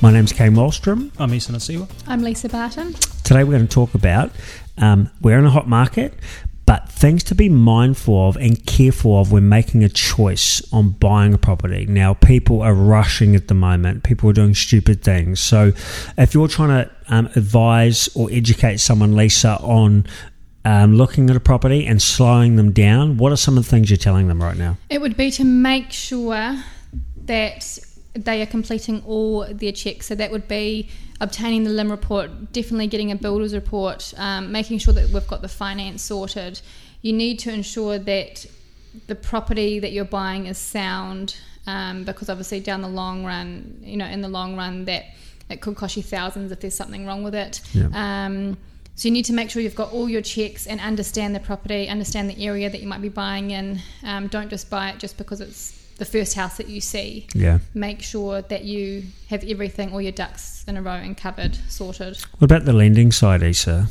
My name's Kane Wallstrom. I'm Isa Nasiwa. I'm Lisa Barton. Today we're going to talk about um, we're in a hot market, but things to be mindful of and careful of when making a choice on buying a property. Now, people are rushing at the moment. People are doing stupid things. So, if you're trying to um, advise or educate someone, Lisa, on um, looking at a property and slowing them down, what are some of the things you're telling them right now? It would be to make sure that they are completing all their checks. So that would be obtaining the LIM report, definitely getting a builder's report, um, making sure that we've got the finance sorted. You need to ensure that the property that you're buying is sound um, because obviously down the long run, you know, in the long run, that it could cost you thousands if there's something wrong with it. Yeah. Um, so you need to make sure you've got all your checks and understand the property, understand the area that you might be buying in. Um, don't just buy it just because it's the first house that you see. Yeah. Make sure that you have everything, all your ducks in a row and covered, sorted. What about the lending side, Issa?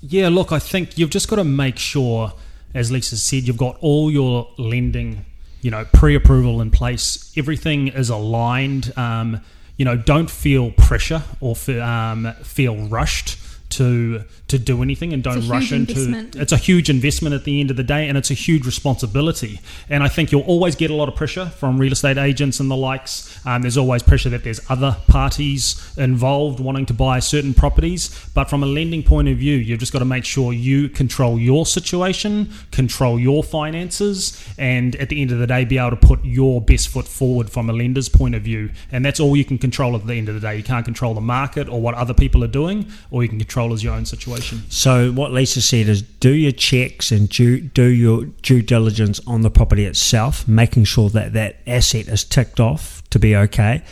Yeah, look, I think you've just got to make sure, as Lisa said, you've got all your lending, you know, pre-approval in place. Everything is aligned. Um, you know, don't feel pressure or fe- um, feel rushed to to do anything and don't rush into investment. it's a huge investment at the end of the day and it's a huge responsibility. And i think you'll always get a lot of pressure from real estate agents and the likes. Um, there's always pressure that there's other parties involved wanting to buy certain properties. But from a lending point of view you've just got to make sure you control your situation control your finances and at the end of the day be able to put your best foot forward from a lender's point of view. And that's all you can control at the end of the day. You can't control the market or what other people are doing or you can control is your own situation So what Lisa said is do your checks and do, do your due diligence on the property itself, making sure that that asset is ticked off to be okay.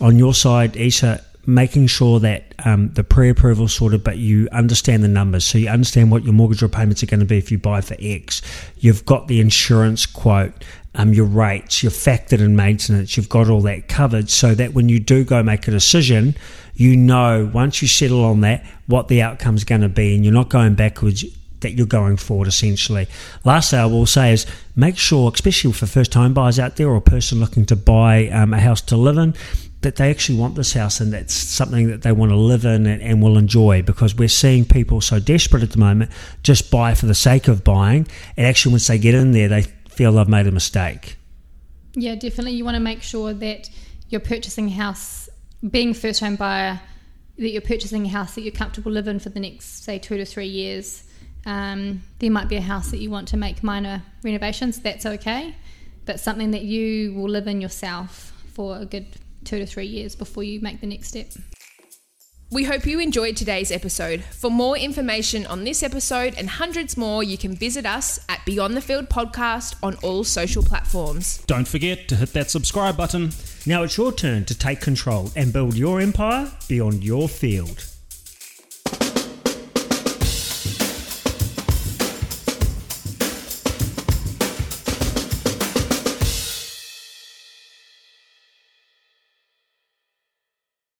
On your side, Isa, making sure that um, the pre-approval sorted, but you understand the numbers, so you understand what your mortgage repayments are going to be if you buy for X. You've got the insurance quote. Um, your rates, you're factored in maintenance, you've got all that covered so that when you do go make a decision, you know once you settle on that what the outcome's going to be and you're not going backwards that you're going forward essentially lastly i will say is make sure especially for first home buyers out there or a person looking to buy um, a house to live in that they actually want this house and that's something that they want to live in and, and will enjoy because we're seeing people so desperate at the moment just buy for the sake of buying and actually once they get in there they feel they've made a mistake Yeah, definitely. You want to make sure that you're purchasing a house, being first home buyer, that you're purchasing a house that you're comfortable living for the next, say, two to three years. Um, there might be a house that you want to make minor renovations. That's okay, but something that you will live in yourself for a good two to three years before you make the next step. We hope you enjoyed today's episode. For more information on this episode and hundreds more, you can visit us at Beyond the Field Podcast on all social platforms. don't forget to hit that subscribe button now it's your turn to take control and build your empire beyond your field